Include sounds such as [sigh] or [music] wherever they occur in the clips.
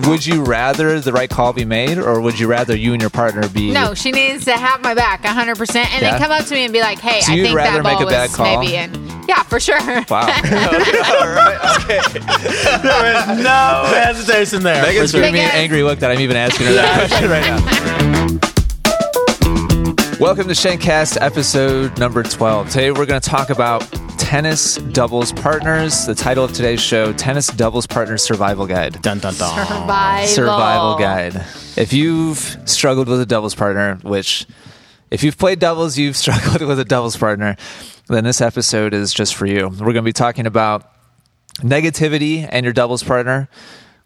would you rather the right call be made, or would you rather you and your partner be? No, she needs to have my back 100% and Yeah? then come up to me and be like, hey, So I you'd think rather that ball make a was bad call? maybe in. Yeah, for sure. Wow. [laughs] [laughs] Okay. [laughs] There is no hesitation there. Megan's For sure. giving me an angry look that I'm even asking her that question right now. Welcome to Shankcast episode number 12. Today we're going to talk about tennis doubles partners. The title of today's show, Tennis Doubles Partners Survival Guide. Dun dun dun. Survival. Survival Guide. If you've struggled with a doubles partner, which if you've played doubles, you've [laughs] struggled with a doubles partner, then this episode is just for you. We're going to be talking about negativity and your doubles partner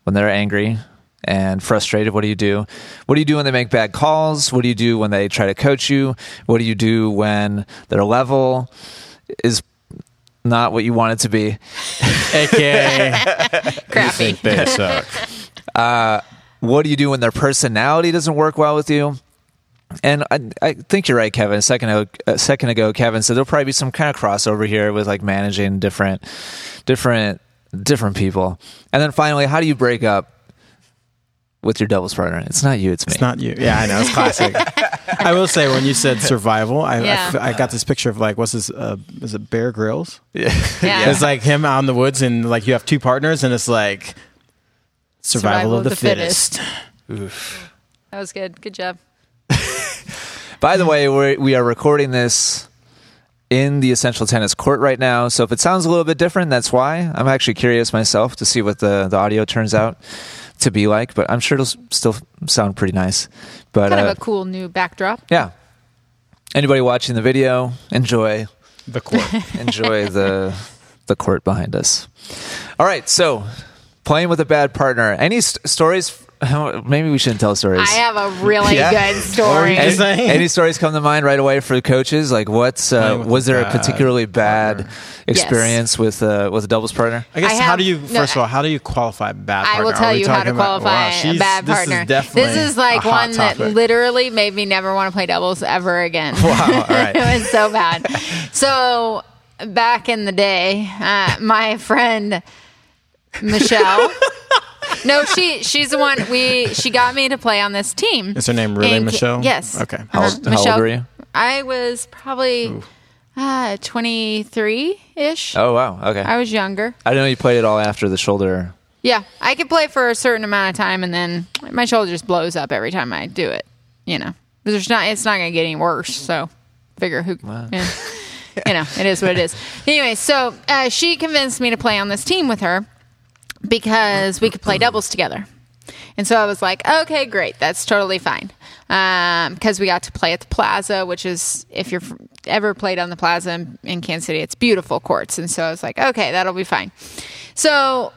when they're angry and frustrated. What do you do? What do you do when they make bad calls? What do you do when they try to coach you? What do you do when their level is not what you want it to be? AKA, [laughs] Crappy. they [laughs] suck. Uh, what do you do when their personality doesn't work well with you? And I, I think you're right, Kevin. A second ago, a second ago, Kevin said there'll probably be some kind of crossover here with like managing different, different, different people. And then finally, how do you break up with your doubles partner? It's not you, it's me. It's not you. Yeah, I know. It's classic. [laughs] I will say, when you said survival, I, I Yeah. f- I, got this picture of like, what's this? Uh, is it Bear Grylls? Yeah. [laughs] It's like him out in the woods, and like you have two partners, and it's like survival, of the, fittest. That was good. Good job. [laughs] By the way, we're, we are recording this in the Essential Tennis Court right now. So if it sounds a little bit different, that's why. I'm actually curious myself to see what the, the audio turns out to be like, but I'm sure it'll still sound pretty nice. But Kind uh, of a cool new backdrop. yeah. Anybody watching the video, enjoy The court. [laughs] enjoy the the court behind us. All right, so playing with a bad partner. Any st- stories? [laughs] Maybe we shouldn't tell stories. I have a really [laughs] Yeah. good story. What were you just any, saying? any stories come to mind right away for the coaches? Like, what's uh, Playing with was a there a bad particularly bad partner. experience with uh, with a doubles partner? I guess I how have- do you no, first of all how do you qualify bad I will Are tell we you how to talking about- qualify wow, a she's- bad this partner. Is definitely this is like a hot one that topic. literally made me never want to play doubles ever again. [laughs] Wow, all right. it was so bad. So back in the day, uh, my friend Michelle. No, she she's the one we she got me to play on this team. Is her name really And- Michelle? Yes. Okay. How old- how old were you? I was probably uh, 23 ish. Oh wow, okay. I was younger. I know you played it all after the shoulder. Yeah, I could play for a certain amount of time, and then my shoulder just blows up every time I do it. You know, there's not. It's not going to get any worse. So, figure who. Yeah. you know, it is what it is. [laughs] Anyway, so uh, she convinced me to play on this team with her because we could play mm-hmm. doubles together. And so I was like, okay, great, that's totally fine. Um, because we got to play at the Plaza, which is, if you've ever played on the Plaza in, in Kansas City, it's beautiful courts. And so I was like, okay, that'll be fine. So,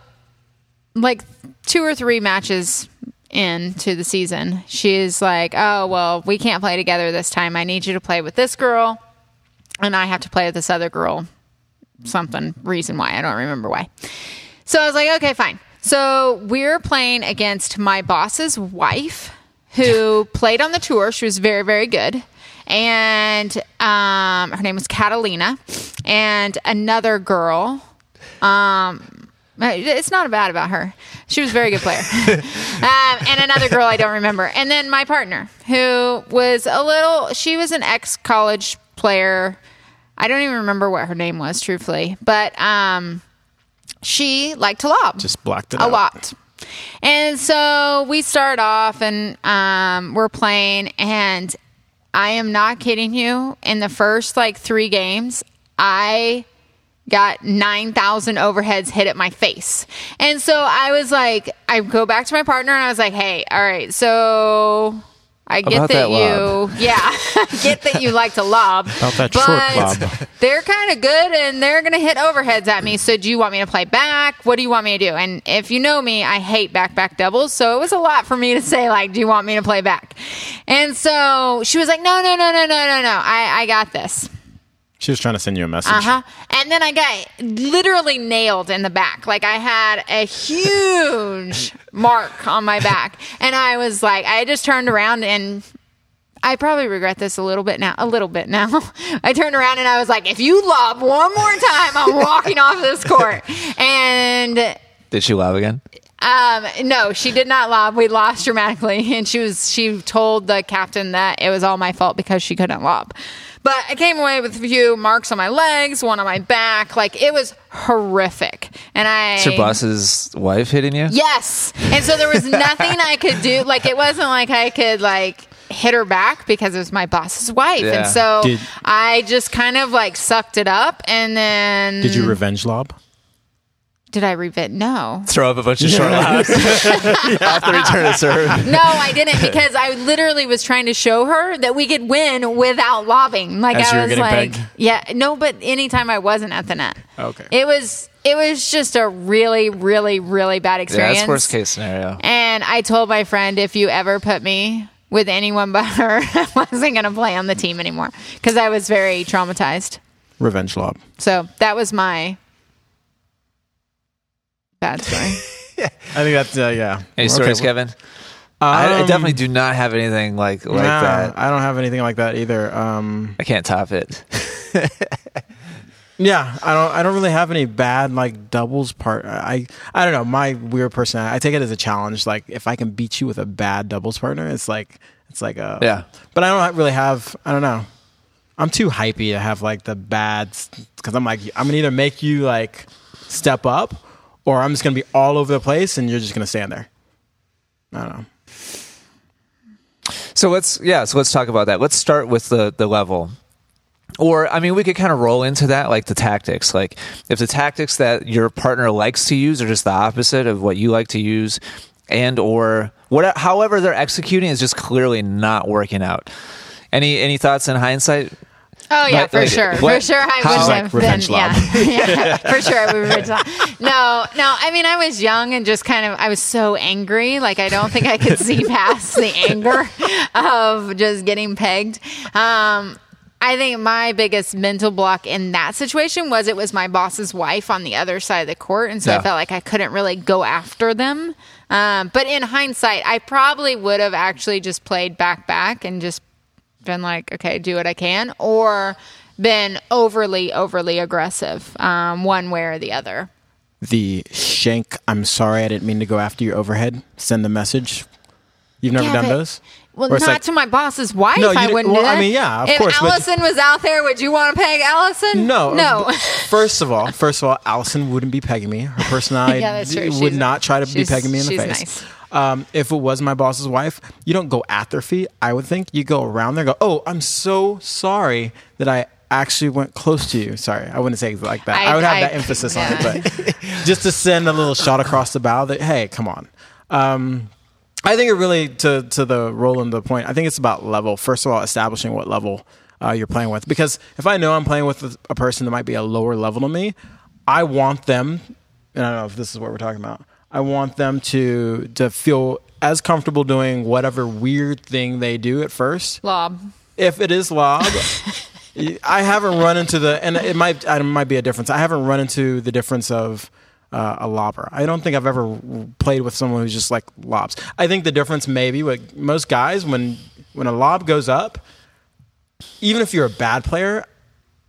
like two or three matches into the season, she's like, oh, well, we can't play together this time. I need you to play with this girl, and I have to play with this other girl. Something, reason why. I don't remember why. So I was like, okay, fine. So we're playing against my boss's wife, who [laughs] played on the tour. She was very, very good. And um, her name was Catalina. And another girl. Um, it's not bad about her. She was a very good player. [laughs] [laughs] um, and another girl I don't remember. And then my partner, who was a little, she was an ex college player. I don't even remember what her name was, truthfully. But um, she liked to lob Just blocked it a out. lot. And so we start off and um, we're playing, and I am not kidding you. In the first like three games, I got 9,000 overheads hit at my face. And so I was like, I go back to my partner and I was like, hey, all right, so I get that, that you, lob. yeah, [laughs] I get that you like to lob. [laughs] About that but short lob. They're kind of good and they're going to hit overheads at me. So do you want me to play back? What do you want me to do? And if you know me, I hate back back doubles. So it was a lot for me to [laughs] say, like, do you want me to play back? And so she was like, no, no, no, no, no, no, no. I, I got this. She was trying to send you a message. Uh huh. And then I got literally nailed in the back. Like I had a huge [laughs] mark on my back. And I was like, I just turned around and I probably regret this a little bit now. A little bit now. [laughs] I turned around and I was like, if you lob one more time, I'm walking off this court. And Did she lob again? Um, no, she did not lob. We lost dramatically, [laughs] and she was she told the captain that it was all my fault because she couldn't lob. But I came away with a few marks on my legs, one on my back. Like it was horrific. And I Is your boss's wife hitting you? Yes. And so there was [laughs] nothing I could do. Like it wasn't like I could like hit her back because it was my boss's wife. Yeah. And so Did- I just kind of like sucked it up and then Did you revenge lob? Did I revenge? No. Throw up a bunch of short lobs [laughs] after return of serve. No, I didn't because I literally was trying to show her that we could win without lobbing. Like As you I were was like, pegged? yeah, no, but anytime I wasn't at the net, Okay. it was it was just a really, really, really bad Yeah, experience. that's worst case scenario. And I told my friend, if you ever put me with anyone but her, [laughs] I wasn't going to play on the team anymore because I was very traumatized. Revenge lob. So that was my bad story. [laughs] yeah. I think that's uh, yeah. Any Okay, stories, well- Kevin? I, I Um, definitely do not have anything like like nah, that. I don't have anything like that either. Um, I can't top it. [laughs] yeah, I don't. I don't really have any bad like doubles part. I I don't know. My weird personality. I take it as a challenge. Like if I can beat you with a bad doubles partner, it's like it's like a Yeah. But I don't really have. I don't know. I'm too hypey to have like the bad because I'm like I'm gonna either make you like step up or I'm just gonna be all over the place and you're just gonna stand there. I don't know. So let's yeah, so let's talk about that. Let's start with the the level. Or I mean, we could kind of roll into that like the tactics. Like if the tactics that your partner likes to use are just the opposite of what you like to use and or what however they're executing is just clearly not working out. Any any thoughts in hindsight? Oh yeah, Like- for like, sure, what- for sure. I how- would like have been. revenge lob. Yeah, [laughs] yeah, [laughs] for sure. I would revenge lob. No, no. I mean, I was young and just kind of. I was so angry. Like I don't think I could see [laughs] past the anger of just getting pegged. Um, I think my biggest mental block in that situation was it was my boss's wife on the other side of the court, and so Yeah. I felt like I couldn't really go after them. Um, but in hindsight, I probably would have actually just played back back and just been like, okay, do what I can, or been overly, overly aggressive, um, one way or the other. The shank. I'm sorry, I didn't mean to go after your Overhead. Send the message. You've never Yeah, done but- those. Well, not like- to my boss's wife. No, I wouldn't well, I mean, yeah, of if course, but- Allison was out there, would you want to peg Allison? No, no. First of all, first of all, Allison wouldn't be pegging me. Her [laughs] personality Yeah, would She's- not try to be pegging me in the she's face. nice. Um, if it was my boss's wife, you don't go at their feet. I would think you go around there. and Go, oh, I'm so sorry that I actually went close to you. Sorry, I wouldn't say it like that. I, I- would have I- that emphasis on it, but [laughs] just to send a little shot across the bow. That hey, come on. Um, I think it really to to the role and the point. I think it's about level. First of all, establishing what level uh, you're playing with. Because if I know I'm playing with a- a person that might be a lower level than me, I want them. And I don't know if this is what we're talking about. I want them to to feel as comfortable doing whatever weird thing they do at first. Lob. If it is lob, [laughs] I haven't run into the, and it might it might be a difference. I haven't run into the difference of uh, a lobber. I don't think I've ever played with someone who's just like lobs. I think the difference maybe with most guys when when a lob goes up, even if you're a bad player,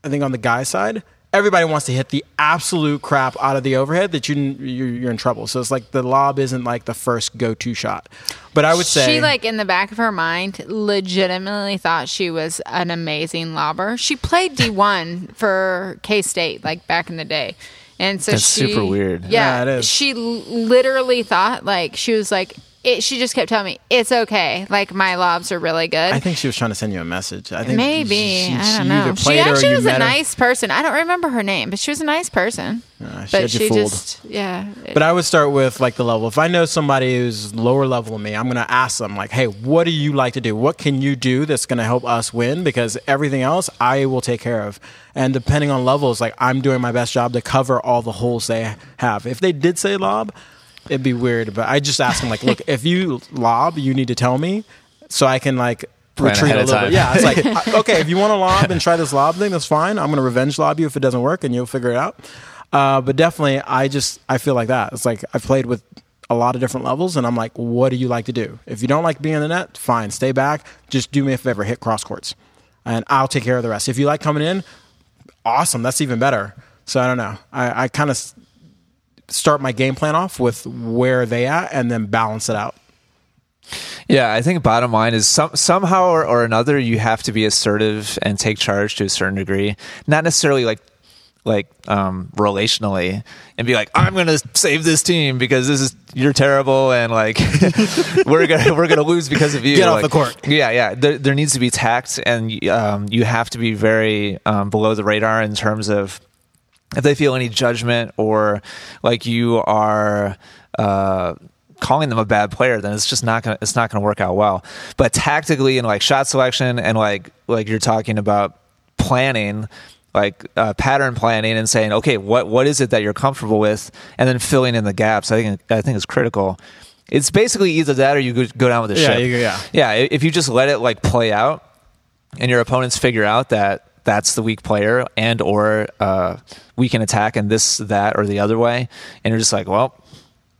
I think on the guy side, everybody wants to hit the absolute crap out of the overhead that you you're, you're in trouble. So it's like the lob isn't like the first go to shot. But I would say she like in the back of her mind legitimately thought she was an amazing lobber. She played D one [laughs] for K State like back in the day, and so That's she, super weird. Yeah, Yeah, it is. She l- literally thought like she was like it. She just kept telling me it's okay. Like my lobs are really good. I think she was trying to send you a message. I think Maybe she, I don't know. She actually was a her. nice person. I don't remember her name, but she was a nice person. Uh, she but had you she fooled. just yeah. But I would start with like the level. If I know somebody who's lower level than me, I'm going to ask them like, "Hey, what do you like to do? What can you do that's going to help us win? Because everything else I will take care of." And depending on levels, like I'm doing my best job to cover all the holes they have. If they did say lob, it'd be weird. But I just ask them like, "Look, if you lob, you need to tell me so I can like." Plan retreat a little bit. Yeah, it's like [laughs] uh, okay, if you want to lob and try this lob thing, that's fine. I'm going to revenge lob you if it doesn't work, and you'll figure it out. Uh, but definitely, I just I feel like that. It's like I've played with a lot of different levels, and I'm like, what do you like to do? If you don't like being in the net, fine, stay back. Just do me a favor, hit cross courts, and I'll take care of the rest. If you like coming in, awesome, that's even better. So I don't know. I, I kind of start my game plan off with where they at, and then balance it out. Yeah, I think bottom line is some, somehow or, or another you have to be assertive and take charge to a certain degree. Not necessarily like like um, relationally and be like, I'm going to save this team because this is you're terrible and like [laughs] we're gonna we're gonna lose because of you. Get off Like, the court. Yeah, yeah. There, there needs to be tact and um, you have to be very um, below the radar in terms of if they feel any judgment or like you are uh, calling them a bad player, then it's just not gonna it's not gonna work out well. But tactically and like shot selection and like like you're talking about planning, like uh, pattern planning and saying, okay, what what is it that you're comfortable with, and then filling in the gaps. I think I think is critical. It's basically either that or you go, down with the Yeah, ship. you yeah. yeah. If you just let it like play out, and your opponents figure out that that's the weak player and or uh, we can attack in this that or the other way. And you're just like well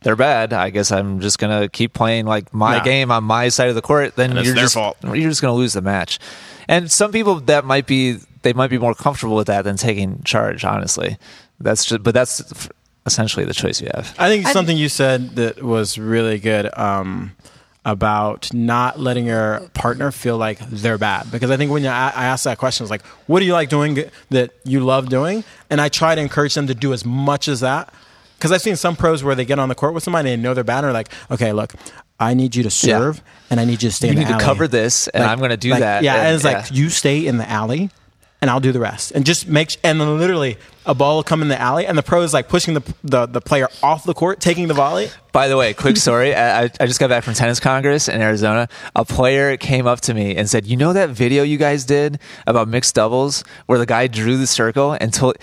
they're bad. I guess i'm just gonna keep playing like my Yeah. game on my side of the court. Then it's you're their just fault. you're just gonna lose the match. And some people that might be they might be more comfortable with that than taking charge honestly. That's just but that's essentially the choice you have. I think something you said that was really good um, about not letting your partner feel like they're bad. Because I think when I, I ask that question, it's like, what do you like doing that you love doing? And I try to encourage them to do as much as that. Because I've seen some pros where they get on the court with somebody and they know they're bad and are like, okay, look, I need you to serve and I need you to stay you in need to cover this and Like- i'm gonna do like, that Yeah, and, it's like you stay in the alley, and I'll do the rest. And just make and then literally a ball will come in the alley, and the pro is like pushing the the, the player off the court, taking the volley. By the way, quick story. I, [laughs] I I just got back from Tennis Congress in Arizona. A player came up to me and said, You know that video you guys did about mixed doubles where the guy drew the circle and told.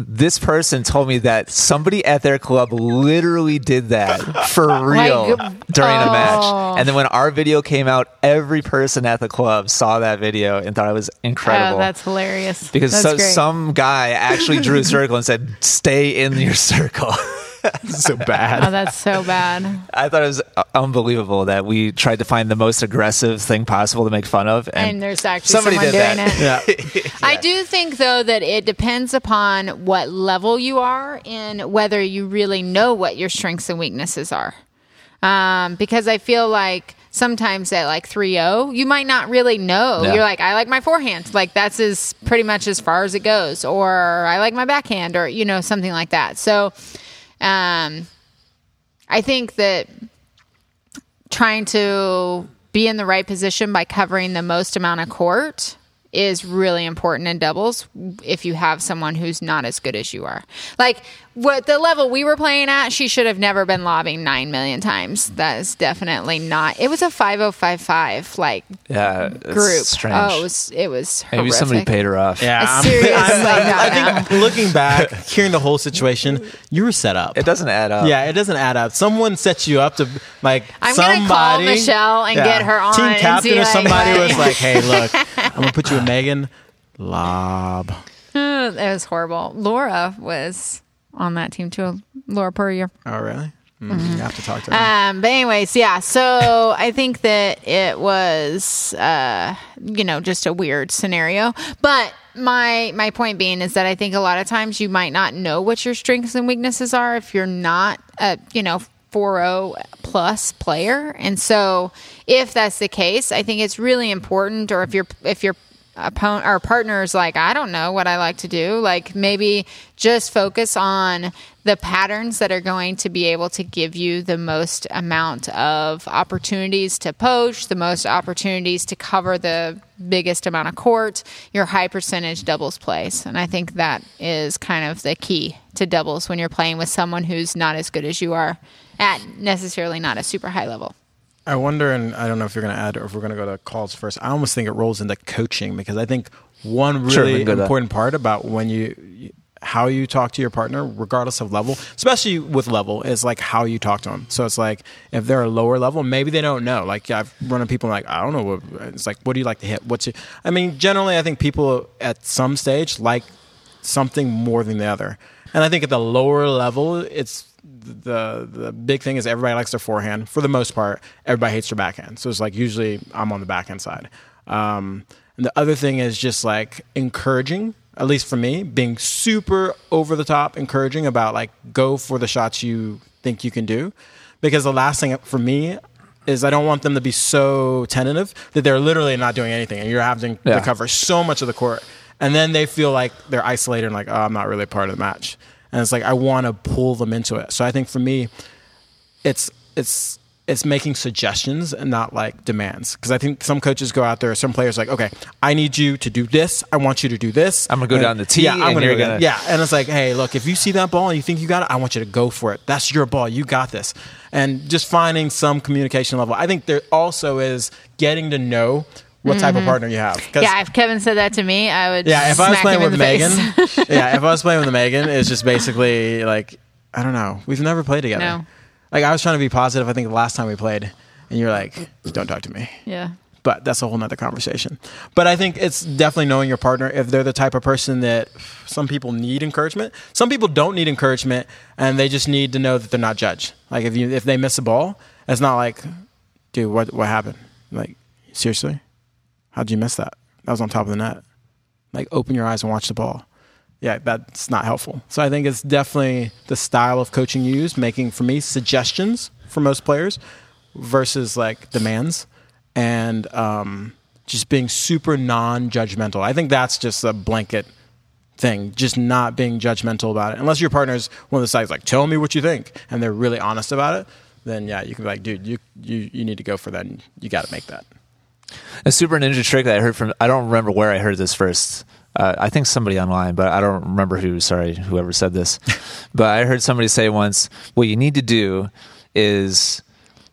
This person told me that somebody at their club literally did that for [laughs] real Like, during a oh. match. And then when our video came out, every person at the club saw that video and thought it was incredible. Oh, that's hilarious. because that's so, some guy actually drew a [laughs] circle and said, "Stay in your circle." [laughs] [laughs] so bad. Oh, that's so bad. I thought it was uh, unbelievable that we tried to find the most aggressive thing possible to make fun of, and, And there's actually somebody someone did doing that. it. yeah. [laughs] [laughs] I do think though that it depends upon what level you are and whether you really know what your strengths and weaknesses are. Um, because I feel like sometimes at like 3-0, you might not really know. Yeah. You're like, I like my forehand. Like that's as pretty much as far as it goes. Or I like my backhand or, you know, something like that. So, um, I think that trying to be in the right position by covering the most amount of court is really important in doubles if you have someone who's not as good as you are. Like what the level we were playing at, she should have never been lobbing 9 million times. That is definitely not. It was a 5055 like yeah, group. strange. Oh, it was it was Maybe somebody paid her off. Yeah, I'm- Seriously, I'm- I no, think looking back, hearing the whole situation, you were set up. it doesn't add up. yeah, it doesn't add up. Someone sets you up to like I'm gonna somebody. call Michelle and get her on Team and captain see, or like, somebody what- was like, "Hey, [laughs] look, I'm gonna put you in Megan lob." [laughs] it was horrible. Laura was on that team too. Laura Purrier. Oh, really? Mm, Mm-hmm. You have to talk to her. Um, but anyways, yeah. So I think that it was, uh, you know, just a weird scenario. But my my point being is that I think a lot of times you might not know what your strengths and weaknesses are if you're not a, you know. 4-0 plus player and so if that's the case i think it's really important or if you're if you're opponent partners like I don't know what I like to do. Like maybe just focus on the patterns that are going to be able to give you the most amount of opportunities to poach, the most opportunities to cover the biggest amount of court, your high percentage doubles plays. And I think that is kind of the key to doubles when you're playing with someone who's not as good as you are at necessarily not a super high level. I wonder, and I don't know if you're going to add or if we're going to go to calls first. I almost think it rolls into coaching because I think one really can go to that. important part about when you how you talk to your partner, regardless of level, especially with level, is like how you talk to them. So it's like if they're a lower level, maybe they don't know. Like I've run into people like I don't know. What, it's like what do you like to hit? What's your, I mean, generally, I think people at some stage like something more than the other, and I think at the lower level, it's the the big thing is everybody likes their forehand for the most part. Everybody hates their backhand, so it's like usually I'm on the backhand side. Um, and the other thing is just like encouraging. at least for me, being super over the top encouraging about like go for the shots you think you can do. Because the last thing for me is I don't want them to be so tentative that they're literally not doing anything and you're having Yeah. to cover so much of the court. And then they feel like they're isolated and like, oh, I'm not really part of the match. And it's like I want to pull them into it. So I think for me, it's it's it's making suggestions and not like demands. Because I think some coaches go out there, some players like, okay, I need you to do this. I want you to do this. I'm gonna go And- down the tee Yeah, I'm and gonna go gonna- Yeah, and it's like, hey, look, if you see that ball and you think you got it, I want you to go for it. That's your ball. You got this. And just finding some communication level. I think there also is getting to know what type of partner you have. Mm-hmm. Yeah, if Kevin said that to me, I would. yeah, if I was playing with the Megan, [laughs] yeah, if I was playing with Megan, it's just basically like I don't know. We've never played together. No. Like I was trying to be positive. I think the last time we played, and you're like, "Don't talk to me." yeah. But that's a whole nother conversation. But I think it's definitely knowing your partner. If they're the type of person that some people need encouragement, some people don't need encouragement, and they just need to know that they're not judged. Like if you if they miss a ball, it's not like, dude, what what happened? Like seriously, how'd you miss that? That was on top of the net. Like open your eyes and watch the ball. Yeah, that's not helpful. So I think it's definitely the style of coaching you use, making for me suggestions for most players versus like demands and um, just being super non-judgmental. I think that's just a blanket thing, just not being judgmental about it. Unless your partner's one of the sides like, tell me what you think, and they're really honest about it, then yeah, you can be like, dude, you you, you need to go for that, and you got to make that. A super ninja trick that I heard from I don't remember where I heard this first. Uh, I think somebody online, but I don't remember who. Sorry, whoever said this. [laughs] but I heard somebody say once, "What you need to do is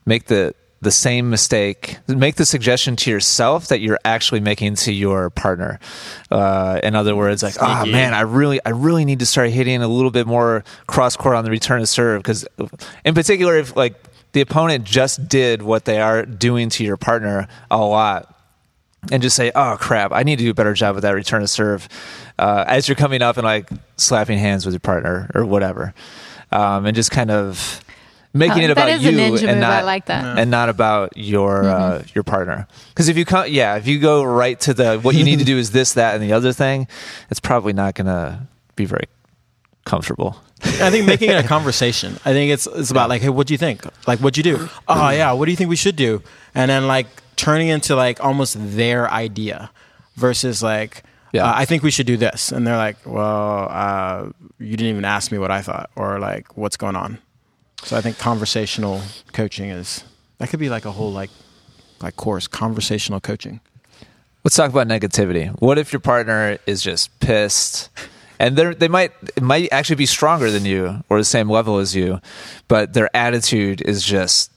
make the the same mistake, make the suggestion to yourself that you're actually making to your partner." Uh, in other words, like, "Ah, Sneaky. man, I really, I really need to start hitting a little bit more cross court on the return of serve." Because, in particular, if like the opponent just did what they are doing to your partner a lot and just say, "Oh crap, I need to do a better job with that return to serve." Uh, as you're coming up and like slapping hands with your partner or whatever, um, and just kind of making Uh, it about you and move. Not like and not about your uh, Mm-hmm. your partner. Because if you come, yeah, if you go right to the what you need to do is this, that, and the other thing, it's probably not going to be very comfortable. [laughs] I think making it a [laughs] conversation. I think it's it's about like, hey, what do you think? Like, what'd you do? Oh yeah, what do you think we should do? And then like turning into like almost their idea versus like, Yeah. uh, I think we should do this, and they're like, well, uh, you didn't even ask me what I thought, or like, what's going on? So I think conversational coaching is that could be like a whole like like course conversational coaching. Let's talk about negativity. What if your partner is just pissed, and they they might it might actually be stronger than you or the same level as you, but their attitude is just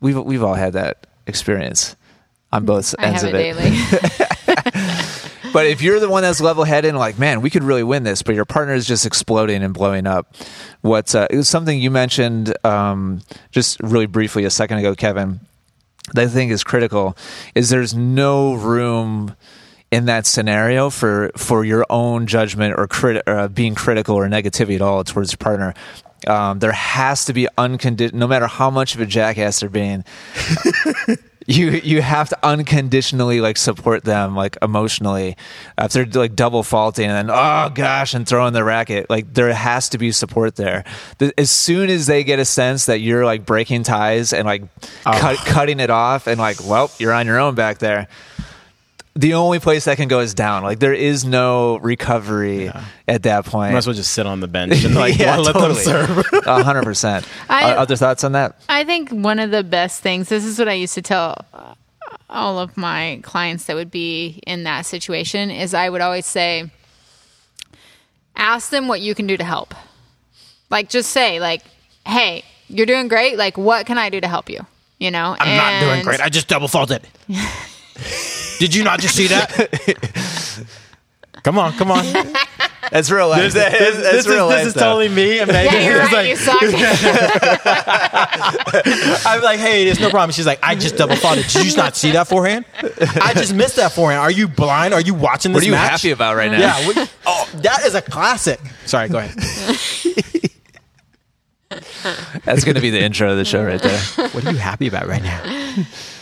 we've we've all had that experience on both I ends have of it it. daily. [laughs] [laughs] But if you're the one that's level headed and like, man, we could really win this, but your partner is just exploding and blowing up. What's uh, it was something you mentioned um, just really briefly a second ago, Kevin. That I think is critical is there's no room in that scenario for for your own judgment or crit- uh, being critical or negativity at all towards your partner. Um, there has to be unconditional, no matter how much of a jackass they're being [laughs] you you have to unconditionally like support them like emotionally if they're like double faulting and then oh gosh and throwing the racket like there has to be support there The- as soon as they get a sense that you're like breaking ties and like cut, cutting it off and like well you're on your own back there the only place that can go is down like there is no recovery at that point Might as well just sit on the bench and [laughs] like yeah, let totally. them serve. Hundred percent. [laughs] Other thoughts on that? I think one of the best things, this is what I used to tell uh, all of my clients that would be in that situation, is I would always say, ask them what you can do to help. Like, just say, like, hey, you're doing great. Like, what can I do to help you? You know? I'm not doing great. I just double faulted. [laughs] Did you not just see that? [laughs] come on, come on. That's real life. This, this, this is, this is totally me and Megan. yeah, you're right. like- you suck. [laughs] I'm like, hey, there's no problem. She's like, I just double faulted. Did you not see that forehand? I just missed that forehand. Are you blind? Are you watching this What are you match? happy about right now? Yeah. what- oh, that is a classic. Sorry, go ahead. [laughs] [laughs] That's going to be the intro of the show right there. [laughs] What are you happy about right now?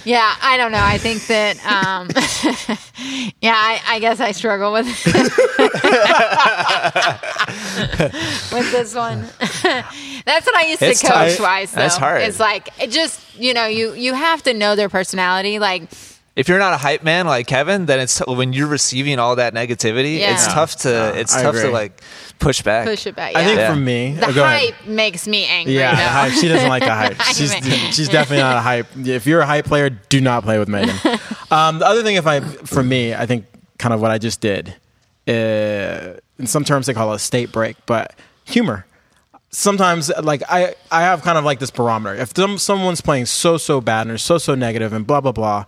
Yeah, I don't know. I think that, um, [laughs] yeah, I, I guess I struggle with with this one. That's what I used It's to coach tough. wise. Though. That's hard. It's like it just you know you you have to know their personality. Like if you're not a hype man like Kevin, then it's when you're receiving all that negativity, Yeah. it's tough to it's I tough to like push back. push it back. I think yeah. for me, the oh, go ahead. hype makes me angry. Yeah, the hype. She doesn't like the [laughs] hype. She's [laughs] she's definitely not a hype. If you're a hype player, do not play with Megan. [laughs] Um, the other thing, if I for me, I think kind of what I just did. Uh, in some terms, they call it a state break, but humor. Sometimes, like I, I have kind of like this barometer. If some, someone's playing so so bad and they're so so negative and blah blah blah,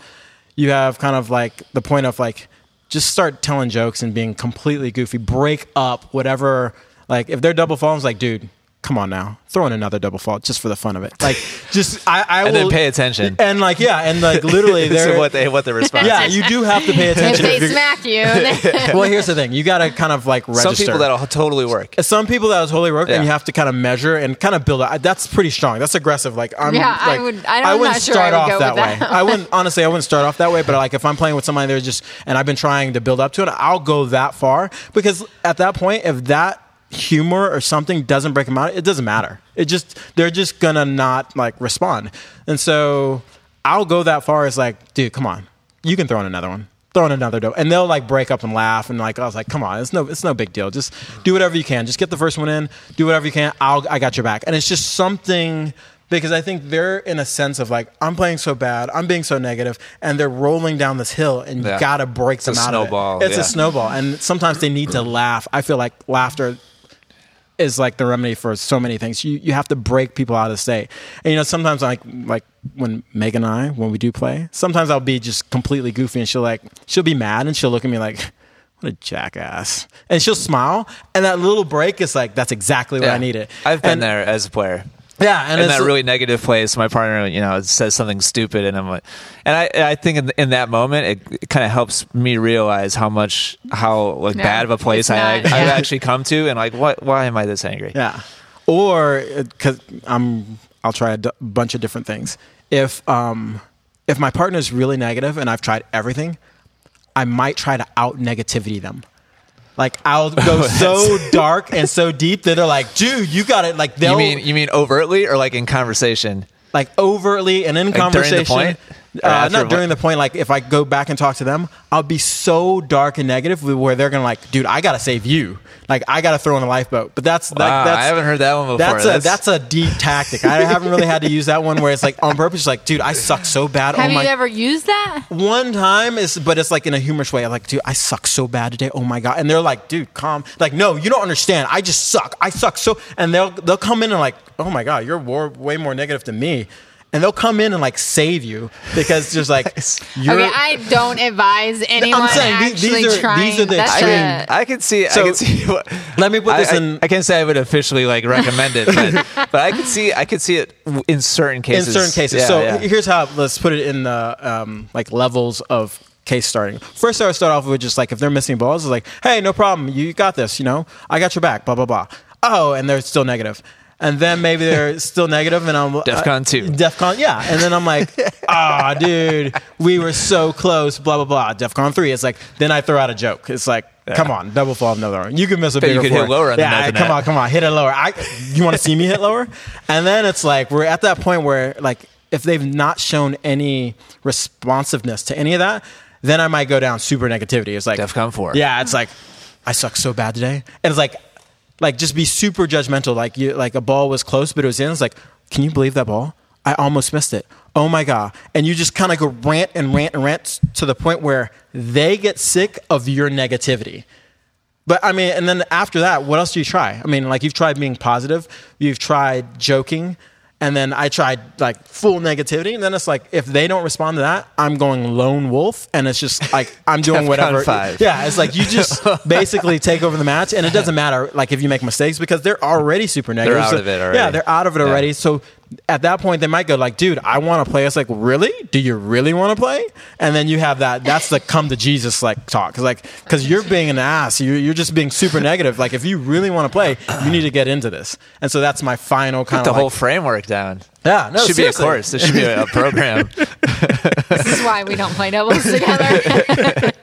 you have kind of like the point of like just start telling jokes and being completely goofy. Break up whatever. Like if they're double falls, like dude, come on now, throw in another double fault just for the fun of it. Like [laughs] just I, I And will then pay attention. And like yeah, and like literally [laughs] to they're what they what the response. yeah, is. you do have to pay If attention. they if you're- smack you, [laughs] well, here's the thing: you got to kind of like register. Some people that'll totally work. Some people that'll totally work, Yeah. and you have to kind of measure and kind of build. up. That's pretty strong. That's aggressive. Like I'm. Yeah, I would- I don't- I'm wouldn't not sure start I would off go that way. that. I wouldn't honestly. I wouldn't start off that way. But like if I'm playing with somebody, they're just and I've been trying to build up to it. I'll go that far because at that point, if that humor or something doesn't break them out, it doesn't matter. It just they're just gonna not like respond, and so I'll go that far as like, dude, come on, you can throw in another one. Throw in another dough, and they'll like break up and laugh, and like I was like, "Come on, it's no, it's no big deal. Just do whatever you can. Just get the first one in. Do whatever you can. I'll, I got your back." And it's just something because I think they're in a sense of like, I'm playing so bad, I'm being so negative, and they're rolling down this hill, and Yeah. you gotta break It's them a out snowball, of it. It's yeah. a snowball, and sometimes they need to laugh. I feel like laughter is like the remedy for so many things. You you have to break people out of state. And you know, sometimes like like when Megan and I, when we do play, sometimes I'll be just completely goofy and she'll like she'll be mad and she'll look at me like what a jackass. And she'll smile and that little break is like that's exactly what Yeah. I needed. I've been And- there as a player. Yeah, and in that really negative place, my partner, you know, says something stupid, and I'm like, and I, I think in, in that moment, it, it kind of helps me realize how much, how like Yeah, bad of a place I, not- I've yeah. actually come to, and like, what, why am I this angry? Yeah. Or because I'm, I'll try a d- bunch of different things. If um, if my partner's really negative and I've tried everything, I might try to out negativity them. Like I'll [laughs] go so dark and so deep that they're like, dude, you got it. Like they'll You mean you mean overtly or like in conversation? like overtly and in the conversation. Point? Or Uh, not during the point. Like if I go back and talk to them, I'll be so dark and negative where they're gonna like, dude, I gotta save you. Like I gotta throw in a lifeboat. But that's Wow, like, that's I haven't heard that one before. That's a That's- that's a deep tactic. I haven't really had to use that one where it's like on purpose. Like, dude, I suck so bad. have oh my! you ever used that? one time is, but it's like in a humorous way. I'm like, dude, I suck so bad today. Oh my god! And they're like, dude, calm. Like, no, you don't understand. I just suck. I suck so. And they'll they'll come in and like, oh my god, you're war, way more negative than me. And they'll come in and like save you because there's like, [laughs] you're, okay, I don't advise anyone I'm saying, these- these are- trying. these are the That's I extreme- can, can see. So, I can see. What, let me put this I, in- I, I can't say I would officially like recommend it, but, [laughs] but I could see. I could see it in certain cases. in certain cases. Yeah, so yeah. here's how. Let's put it in the um, like levels of case starting. First, I would start off with just like if they're missing balls, it's like, hey, no problem, you got this. You know, I got your back. Blah blah blah. Oh, and they're still negative. And then maybe they're [laughs] still negative, and I'm DEFCON uh, two. DefCon, yeah. And then I'm like, [laughs] ah, dude, we were so close. Blah blah blah. DefCon three. It's like then I throw out a joke. It's like, come on, double fall another one. You can miss a bigger you could hit lower on yeah, net come on, come on, hit it lower. I, you want to see me hit lower? [laughs] And then it's like we're at that point where like if they've not shown any responsiveness to any of that, then I might go down super negativity. It's like DEFCON four. Yeah, it's like I suck so bad today, and it's like like just be super judgmental. Like you like a ball was close, but it was in. It's like, can you believe that ball? I almost missed it. Oh my god! And you just kind of go rant and rant and rant to the point where they get sick of your negativity. But I mean, and then after that, what else do you try? I mean, like you've tried being positive, you've tried joking, and then I tried like full negativity. And then it's like, if they don't respond to that, I'm going lone wolf, and it's just like I'm doing whatever. five. Yeah, it's like you just [laughs] basically take over the match, and it doesn't matter like if you make mistakes because they're already super negative. They're out So- of it already. Yeah, they're out of it Yeah. already. So at that point, they might go like, "Dude, I want to play." It's like, really? Do you really want to play? And then you have that. That's the come to Jesus like talk, cause like because you're being an ass. You're, you're just being super negative. Like if you really want to play, you need to get into this. And so that's my final kind of the of whole framework down. Yeah, no, should seriously. be a course. This should be a, a program. [laughs] This is why we don't play doubles together. [laughs]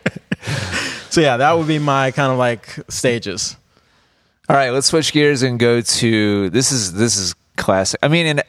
So yeah, that would be my kind of like stages. All right, let's switch gears and go to this is this is classic. I mean, and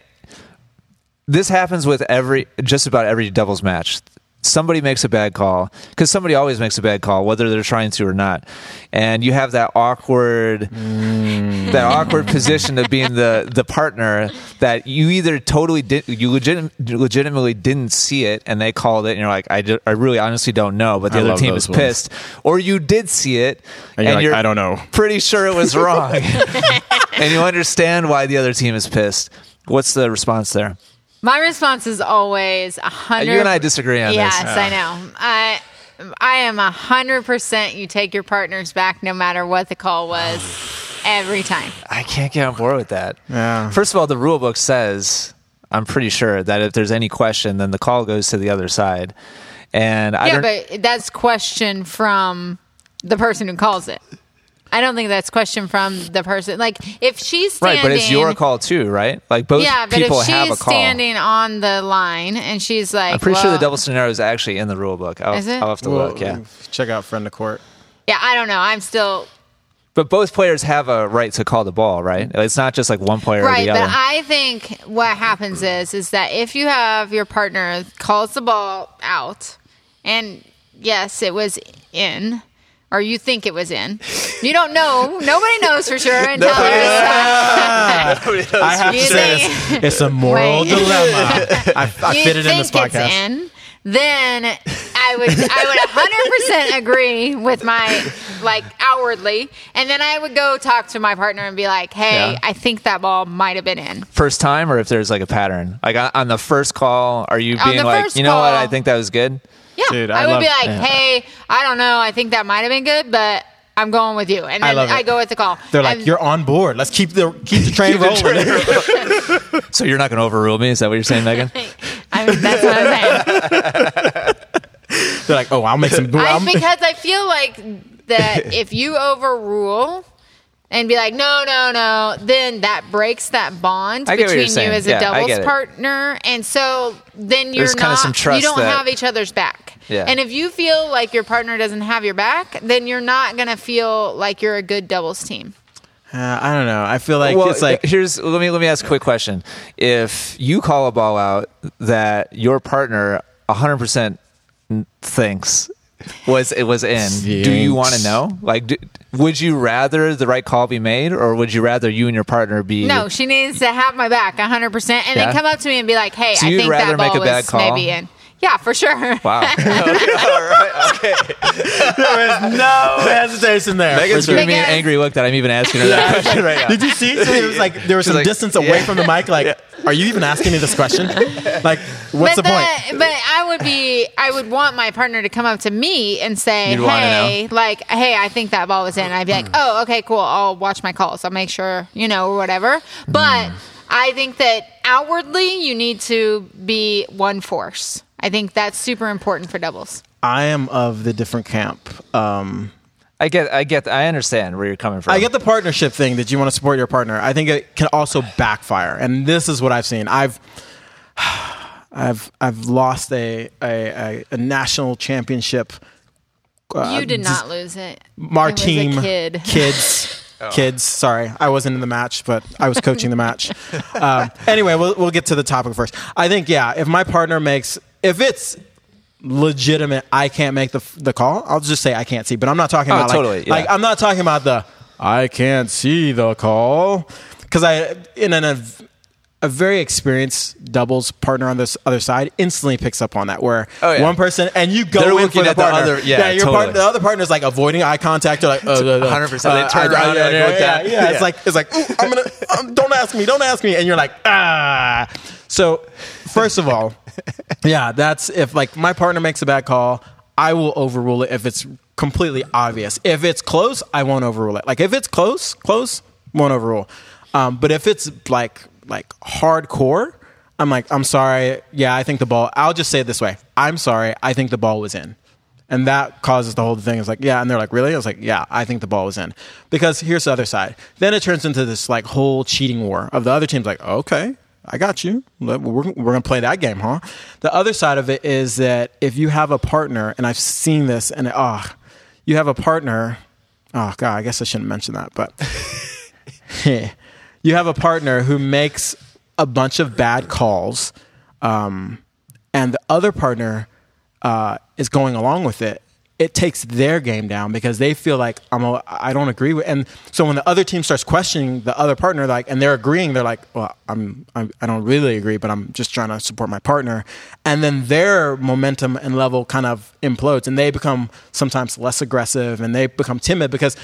this happens with every just about every doubles match. Somebody makes a bad call because somebody always makes a bad call, whether they're trying to or not, and you have that awkward, mm. that awkward position of being the the partner that you either totally did, you legit, legitimately didn't see it, and they called it, and you're like, I, I really honestly don't know, but the I other team is ones. pissed, or you did see it, And you're like, "I don't know." pretty sure it was wrong [laughs] and you understand why the other team is pissed. What's the response there? My response is always a hundred. You and I disagree on Yes, this. Yes, I know. I I am a hundred percent. You take your partners back, no matter what the call was, every time. I can't get on board with that. Yeah. First of all, the rule book says, I'm pretty sure that if there's any question, then the call goes to the other side. And I yeah, don't. but that's question from the person who calls it. I don't think that's question from the person. Like if she's standing, right, but it's your call too, right? Like both Yeah, but people if have a she's call. standing on the line and she's like, I'm pretty sure the well- double scenario is actually in the rule book. I'll, Is it? I'll have to Well, look. Yeah, Check out friend of court. Yeah, I don't know. I'm still but both players have a right to call the ball, right? It's not just like one player or right, the but other. I think what happens is is that if you have your partner calls the ball out, and yes, it was in. Or you think it was in. You don't know. Nobody knows for sure until there's [laughs] I have You to say think- it's, it's a moral Wait. dilemma. I, [laughs] I you fit it in think this podcast. it's in, then I would I would 100% agree with my like outwardly, and then I would go talk to my partner and be like, "Hey, Yeah. I think that ball might have been in." first time, or if there's like a pattern, like on- on the first call, are you On being like, you know what? I think that was good. Yeah, Dude, I, I would love- be like, yeah. "Hey, I don't know. I think that might have been good, but." I'm going with you, and I I, go with the call. They're like, And- you're on board. Let's keep the keep the train rolling. [laughs] So you're not going to overrule me? Is that what you're saying, Megan? [laughs] I mean, that's what I'm saying. [laughs] They're like, oh, I'll make some. I, because I feel like that if you overrule and be like, no, no, no, then that breaks that bond I get what you're between you as a Yeah, get doubles partner, and so then you're There's not, some trust you don't that- have each other's back. Yeah. And if you feel like your partner doesn't have your back, then you're not gonna feel like you're a good doubles team. Uh, I don't know. I feel like well, it's like here's let me let me ask a quick question. If you call a ball out that your partner 100 percent thinks was it was in, do you want to know? Like, do, would you rather the right call be made, or would you rather you and your partner be? No, she needs to have my back 100%, and Yeah? then come up to me and be like, hey, So I think that ball make a bad was call? maybe in. Yeah, for sure. Wow. All right. [laughs] [laughs] Okay. there is no hesitation there. Megan's for sure. giving me an angry look that I'm even asking her that question right now. Did you see? So it was like there was She's some like, distance away yeah. from the mic. Like, are you even asking me this question? Like, what's but the point? But I would be, I would want my partner to come up to me and say, You'd "Hey, like, hey, I think that ball was in." I'd be like, mm. "Oh, okay, cool. I'll watch my calls. I'll make sure, you know, or whatever." But mm. I think that outwardly, you need to be one force. I think that's super important for doubles. I am of the different camp. Um, I get, I get, I understand where you're coming from. I get the partnership thing that you want to support your partner. I think it can also backfire, and this is what I've seen. I've [sighs] I've I've lost a a, a, a national championship. uh, you did not lose it. our It was a team kid. [laughs] kids [laughs] kids sorry i wasn't in the match but i was coaching the match [laughs] um, anyway we'll, we'll get to the topic first i think yeah if my partner makes if it's legitimate i can't make the, the call i'll just say i can't see but i'm not talking Oh, about like- yeah. like i'm not talking about the i can't see the call because i in an, a, very experienced doubles partner on this other side instantly picks up on that where Oh, yeah. one person and you go They're in looking for the at the other- yeah, your totally. partner, the other partner's like avoiding eye contact or like uh, uh, uh, 100%. They turn around and, yeah, look yeah, down. yeah. Yeah. It's like it's like "Ooh, I'm gonna um, don't ask me, don't ask me, and you're like ah. So first of all, yeah, that's if like my partner makes a bad call, I will overrule it if it's completely obvious. If it's close, I won't overrule it. Like if it's close, close, won't overrule. Um, but if it's like like hardcore, I'm like I'm sorry. Yeah, I think the ball. I'll just say it this way. I'm sorry. I think the ball was in. And that causes the whole thing. It's like, yeah. And they're like, really? I was like, yeah, I think the ball was in. Because here's the other side. Then it turns into this like whole cheating war of the other team's like, okay, I got you. We're, we're going to play that game, huh? The other side of it is that if you have a partner, and I've seen this, and oh, you have a partner. Oh, God, I guess I shouldn't mention that, but [laughs] [laughs] you have a partner who makes a bunch of bad calls, um, and the other partner uh, is going along with it. It takes their game down because they feel like I'm a, I don't agree with and so when the other team starts questioning the other partner like and they're agreeing they're like well I'm, I'm I don't really agree but I'm just trying to support my partner. And then their momentum and level kind of implodes and they become sometimes less aggressive and they become timid because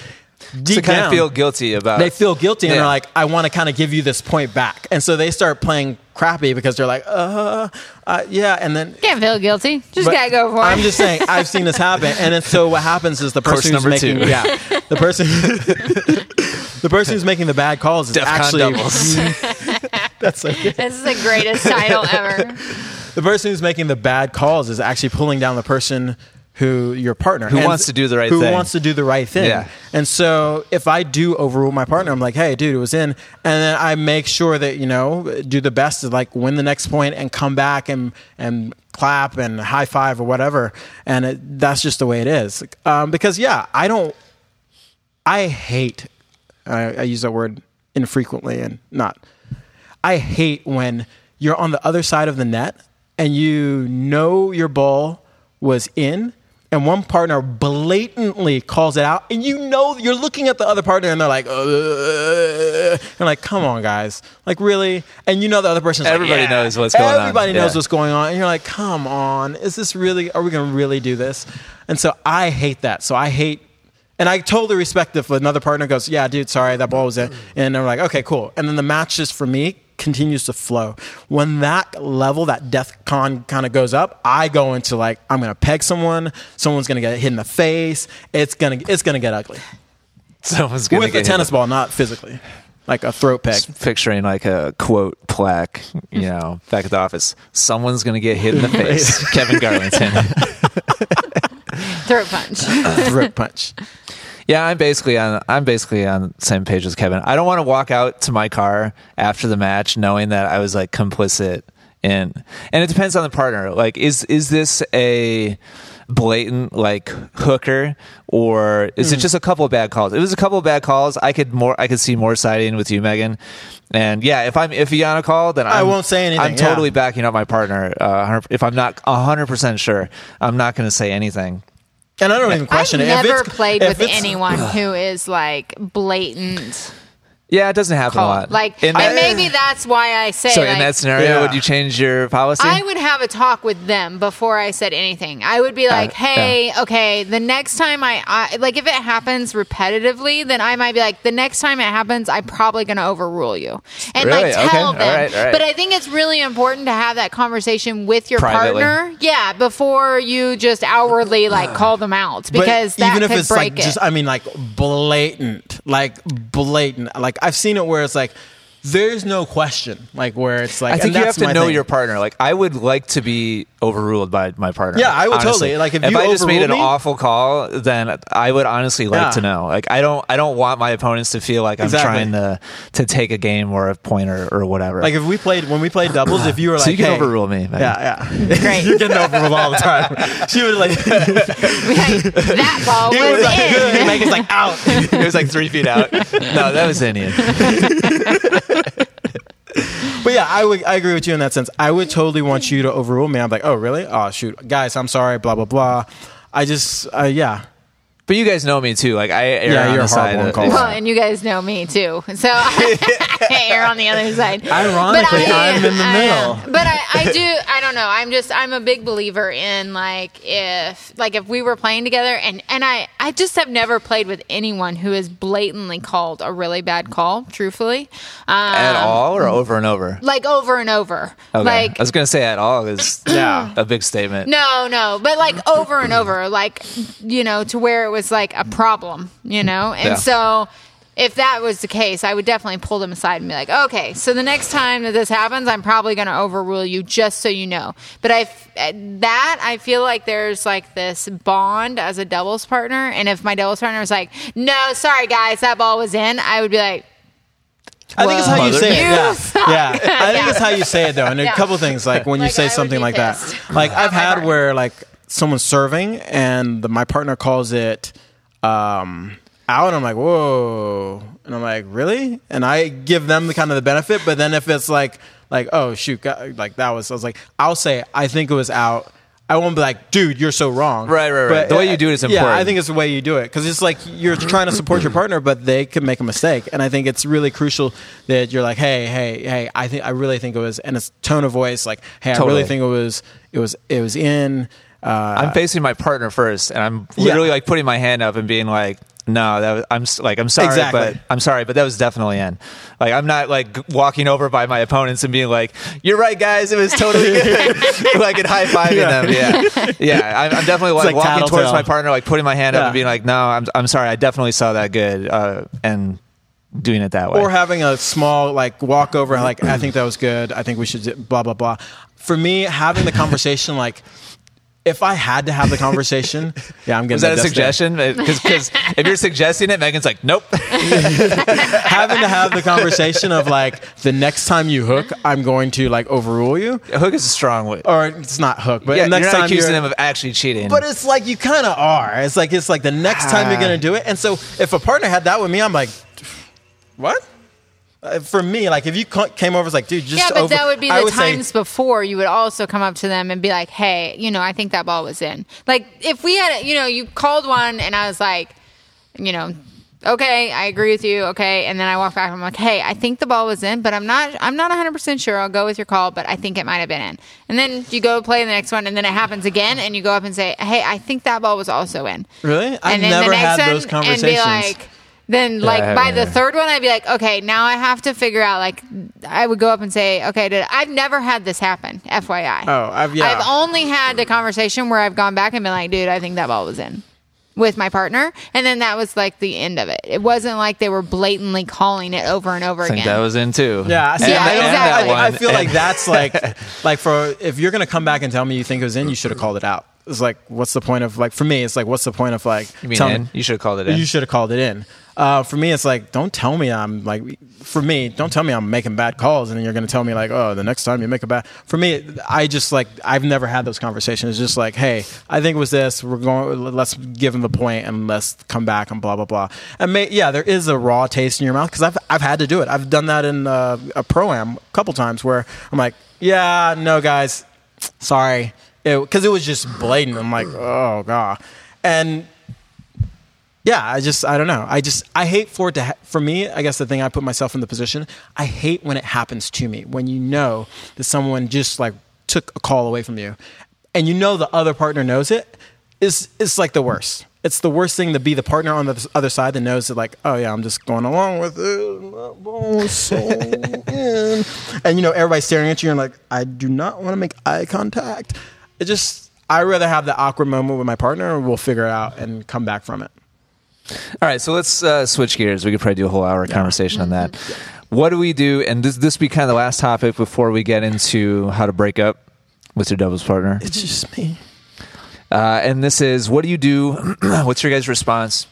deep so kind down, of feel guilty about they feel guilty and Yeah. they're like I want to kind of give you this point back and so they start playing crappy because they're like uh, uh yeah and then Can't feel guilty. Just gotta go for it. I'm just saying, I've seen this happen, and then, so what happens is the Course person who's number making two. yeah, the person [laughs] the person who's making the bad calls is DEF actually [laughs] that's so good. this is the greatest title ever. [laughs] the person who's making the bad calls is actually pulling down the person who your partner Who and wants to do the right thing. who thing. wants to do the right thing Yeah. and so if i do overrule my partner i'm like hey dude it was in and then i make sure that you know do the best to like win the next point and come back and and clap and high five or whatever and it, that's just the way it is um, because yeah i don't i hate I, I use that word infrequently and not I hate when you're on the other side of the net and you know your ball was in and one partner blatantly calls it out and you know you're looking at the other partner and they're like uh, and like come on guys like really and you know the other person's like, Everybody "Yeah." knows what's going on. everybody knows Yeah. what's going on and you're like come on is this really are we going to really do this and so I hate that so I hate and I totally respect if another partner goes, "Yeah, dude, sorry, that ball was in," and they're like, "Okay, cool." And then the match just for me continues to flow. When that level, that DEFCON kind of goes up, I go into like, I'm gonna peg someone. Someone's gonna get hit in the face. It's gonna it's gonna get ugly Someone's gonna with get a tennis ball, not physically, like a throat peg. Picturing like a quote plaque, you [laughs] know, back at the office. Someone's gonna get hit in the [laughs] face. Kevin Garlington. [laughs] Throat punch. throat punch. Yeah, I'm basically on. I'm basically on the same page as Kevin. I don't want to walk out to my car after the match knowing that I was like complicit in. And it depends on the partner. Like, is is this a blatant like hooker or is Hmm. it just a couple of bad calls? If it was a couple of bad calls, I could more. I could see more siding with you, Megan. And yeah, if I'm iffy on a call, then I I'm, won't say anything, I'm yeah. totally backing up my partner. Uh, if I'm not 100 percent sure, I'm not going to say anything. And I don't even question I've it. If never played with anyone who is like blatant Yeah, it doesn't happen a lot. Like, In and maybe that's why I say. So like, in that scenario, Yeah. would you change your policy? I would have a talk with them before I said anything. I would be like, yeah. "Hey, okay, the next time I, I like if it happens repetitively, then I might be like, the next time it happens, I'm probably going to overrule you and Really? like tell Okay. them." All right, all right. But I think it's really important to have that conversation with your Privately. partner, yeah, before you just outwardly like call them out because but that even if could it's break like it. just i mean like blatant like blatant like i've seen it where it's like there's no question like where it's like I think you have to know thing. your partner. Like I would like to be overruled by my partner. Yeah, I would honestly. totally. Like, if you I just made an me- awful call, then I would honestly like Yeah. to know. Like I don't, I don't want my opponents to feel like I'm Exactly. trying to to take a game or a point or, or whatever. like if we played when we played [clears throat] doubles if you were like so you can hey, overrule me. Megan. yeah yeah [laughs] Great. [laughs] you're getting overruled all the time [laughs] she would like Like, that ball he was was like good in. and Megan's like out it was like three feet out. No, that was Indian. But yeah I would I agree with you in that sense. I would totally want you to overrule me. I'm like oh really? Oh shoot. Guys I'm sorry blah blah blah. I just uh, yeah But you guys know me too. Like I err Yeah, on you're the a side. hard one of- caller. Well, and you guys know me too, [laughs] so [laughs] I err on the other side. Ironically, But I- I'm in the I am. middle. But I, I [laughs] do. I don't know. I'm just. I'm a big believer in like if like if we were playing together, and and I I just have never played with anyone who has blatantly called a really bad call. Truthfully, um, at all or over and over. like over and over. Okay. Like I was gonna say at all is Yeah. a big statement. no, no, but like over and over, like you know, to where it was like a problem, you know, and Yeah. so. If that was the case, I would definitely pull them aside and be like, "Okay, so the next time that this happens, I'm probably going to overrule you, just so you know." But I eh, that I feel like there's like this bond as a doubles partner, and if my doubles partner was like, "No, sorry guys, that ball was in," I would be like, I think it's how you say it. You Yeah, suck. yeah. I think [laughs] it's how you say it though, and a couple things like when you Like, say something be like that. Like I've had where like someone's serving and the, my partner calls it um, out, and I'm like, whoa, and I'm like, really? And I give them the kind of the benefit, but then if it's like like oh shoot, God, like that was, I was like, I'll say I think it was out. I won't be like, dude, you're so wrong. Right, right, right. The way you do it is important. Yeah. I think it's the way you do it because it's like you're trying to support your partner, but they could make a mistake, and I think it's really crucial that you're like, hey, hey, hey, I think I really think it was, and it's tone of voice, like, hey, I really think it was, it was, it was in. Uh, I'm facing my partner first, and I'm Yeah. literally like putting my hand up and being like, "No, that was, I'm like, I'm sorry, Exactly. but I'm sorry, but that was definitely in." Like, I'm not like walking over by my opponents and being like, "You're right, guys, it was totally [laughs] good," [laughs] like and high fiving Yeah. them. Yeah, yeah, I'm, I'm definitely like, like walking towards my partner, like putting my hand up and being like, "No, I'm, I'm sorry, I definitely saw that good," uh, and doing it that way. or having a small like walk over, like, I think that was good. I think we should do blah blah blah. For me, having the conversation, like, if I had to have the conversation, [laughs] yeah, I'm getting was that a the suggestion? Because if you're suggesting it, Megan's like, "Nope." [laughs] having to have the conversation of like the next time you hook, I'm going to like overrule you, Hook is a strong word, or it's not hook, but Yeah, next you're time accusing you're, them of actually cheating. But it's like you kind of are. It's like it's like the next time you're Ah. gonna do it. And so if a partner had that with me, I'm like, what? Uh, for me, like if you came over, it's like, dude, just yeah, but over- that would be the say- times before you would also come up to them and be like, "Hey, you know, I think that ball was in." Like if we had, you know, you called one and I was like, you know, okay, I agree with you, okay, and then I walk back and I'm like, "Hey, I think the ball was in, but I'm not, I'm not 100 percent sure. I'll go with your call, but I think it might have been in." And then you go play the next one, and then it happens again, and you go up and say, "Hey, I think that ball was also in." Really? I've and then never the next had one, those conversations. And be like, then like I by haven't the third one, I'd be like, okay, now I have to figure out. Like, I would go up and say, okay, did I've never had this happen. FYI. Oh, I've- yeah. I've only had the conversation where I've gone back and been like, dude, I think that ball was in. With my partner, and then that was like the end of it. It wasn't like they were blatantly calling it over and over I think again. that was in too. Yeah, see, Yeah, I, exactly. I, I feel like that's like, [laughs] like for if you're gonna come back and tell me you think it was in, you should have called it out. It's like, what's the point of like for me? It's like, what's the point of like? You mean telling- in? You should have called it in. You should have called it in. Uh, for me, it's like, don't tell me I'm like, for me, don't tell me I'm making bad calls, and then you're going to tell me like, oh, the next time you make a bad. For me, I just like, I've never had those conversations. It's just like, hey, I think it was this. We're going. Let's give him the point, and let's come back and blah blah blah. And may, yeah, there is a raw taste in your mouth because I've I've had to do it. I've done that in uh, a pro am a couple times where I'm like, yeah, no, guys, sorry, because it, was just blatant. I'm like, oh god, and yeah, I just I don't know. I just I hate for it to ha- for me. I guess the thing I put myself in the position. I hate when it happens to me when you know that someone just like took a call away from you, and you know the other partner knows it. Is it's like the worst. It's the worst thing to be the partner on the other side that knows that like oh yeah I'm just going along with it. [laughs] And you know everybody's staring at you and like I do not want to make eye contact. It just I'd rather have the awkward moment with my partner and we'll figure it out and come back from it. All right, so let's uh, switch gears. We could probably do a whole hour conversation on that. What do we do? And this this be kind of the last topic before we get into how to break up with your doubles partner. It's just me. Uh, and this is what do you do? [clears throat] What's your guys' response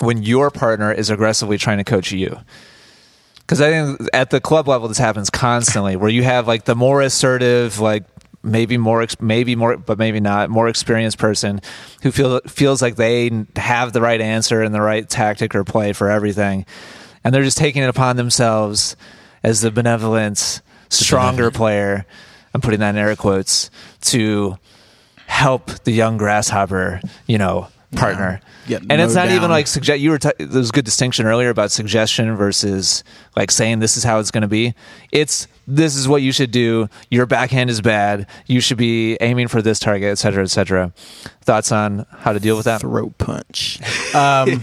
when your partner is aggressively trying to coach you? Because I think at the club level, this happens constantly, where you have like the more assertive, like maybe more, maybe more, but maybe not, more experienced person who feel, feels like they have the right answer and the right tactic or play for everything, and they're just taking it upon themselves as the benevolent, stronger player. I'm putting that in air quotes to help the young grasshopper, you know, partner. Get and it's not even like suggest. You were t- there was a good distinction earlier about suggestion versus like saying this is how it's going to be. It's this is what you should do. Your backhand is bad. You should be aiming for this target, et cetera, et cetera. Thoughts on how to deal with that? throat punch. [laughs] Um,